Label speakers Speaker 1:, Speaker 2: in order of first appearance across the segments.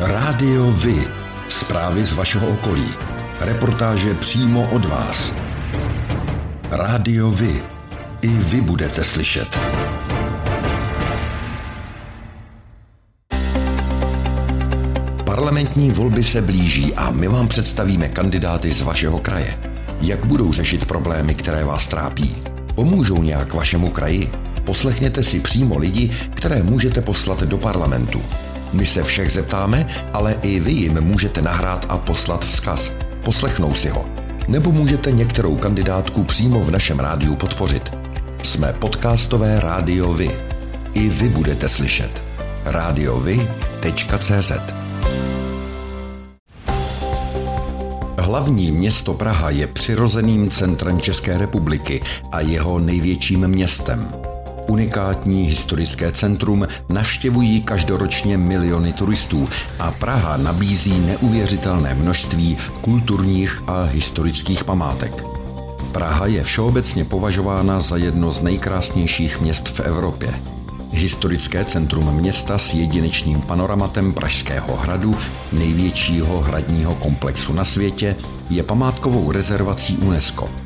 Speaker 1: Rádio Vy. Zprávy z vašeho okolí. Reportáže přímo od vás. Rádio Vy. I vy budete slyšet. Parlamentní volby se blíží a my vám představíme kandidáty z vašeho kraje. Jak budou řešit problémy, které vás trápí? Pomůžou nějak vašemu kraji? Poslechněte si přímo lidi, které můžete poslat do parlamentu. My se všech zeptáme, ale i vy jim můžete nahrát a poslat vzkaz. Poslechnou si ho. Nebo můžete některou kandidátku přímo v našem rádiu podpořit. Jsme podcastové rádio Vy. I vy budete slyšet. radiovy.cz Hlavní město Praha je přirozeným centrem České republiky a jeho největším městem. Unikátní historické centrum navštěvují každoročně miliony turistů a Praha nabízí neuvěřitelné množství kulturních a historických památek. Praha je všeobecně považována za jedno z nejkrásnějších měst v Evropě. Historické centrum města s jedinečným panoramatem Pražského hradu, největšího hradního komplexu na světě, je památkovou rezervací UNESCO –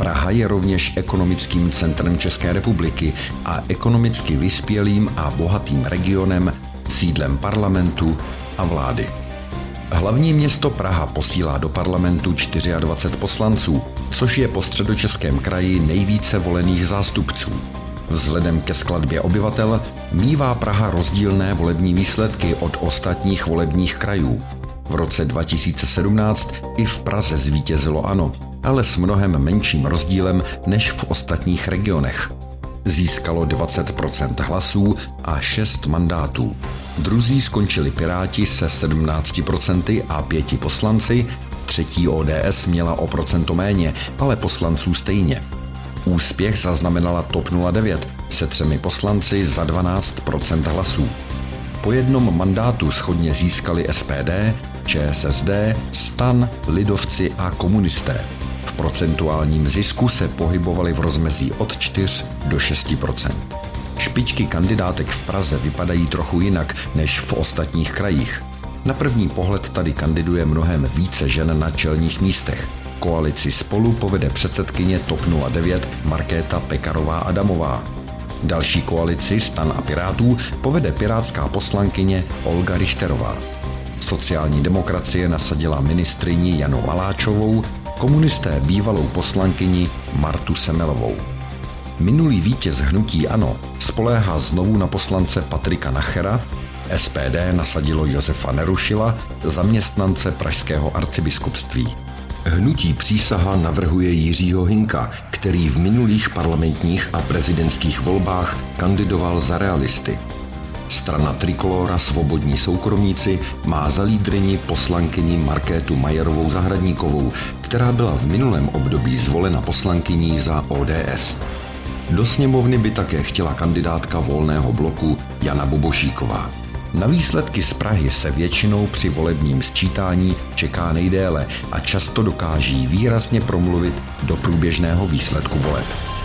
Speaker 1: Praha je rovněž ekonomickým centrem České republiky a ekonomicky vyspělým a bohatým regionem, sídlem parlamentu a vlády. Hlavní město Praha posílá do parlamentu 24 poslanců, což je po středočeském kraji nejvíce volených zástupců. Vzhledem ke skladbě obyvatel mívá Praha rozdílné volební výsledky od ostatních volebních krajů. V roce 2017 i v Praze zvítězilo ANO, ale s mnohem menším rozdílem než v ostatních regionech. Získalo 20% hlasů a 6 mandátů. Druzí skončili Piráti se 17% a 5 poslanci, třetí ODS měla o procento méně, ale poslanců stejně. Úspěch zaznamenala TOP 09 se třemi poslanci za 12% hlasů. Po jednom mandátu schodně získali SPD, ČSSD, STAN, Lidovci a komunisté. V procentuálním zisku se pohybovali v rozmezí od 4 do 6% Špičky kandidátek v Praze vypadají trochu jinak než v ostatních krajích. Na první pohled tady kandiduje mnohem více žen na čelních místech. Koalici spolu povede předsedkyně TOP 09 Markéta Pekarová Adamová. Další koalici Stan a Pirátů povede pirátská poslankyně Olga Richterová. Sociální demokracie nasadila ministriní Janu Maláčovou, komunisté bývalou poslankyni Martu Semelovou. Minulý vítěz hnutí ANO spoléhá znovu na poslance Patrika Nachera, SPD nasadilo Josefa Nerušila, zaměstnance Pražského arcibiskupství. Hnutí přísaha navrhuje Jiřího Hinka, který v minulých parlamentních a prezidentských volbách kandidoval za realisty. Strana Trikolora Svobodní soukromníci má za lídrini poslankyni Markétu Majerovou Zahradníkovou, která byla v minulém období zvolena poslankyní za ODS. Do sněmovny by také chtěla kandidátka volného bloku Jana Bobošíková. Na výsledky z Prahy se většinou při volebním sčítání čeká nejdéle a často dokáží výrazně promluvit do průběžného výsledku voleb.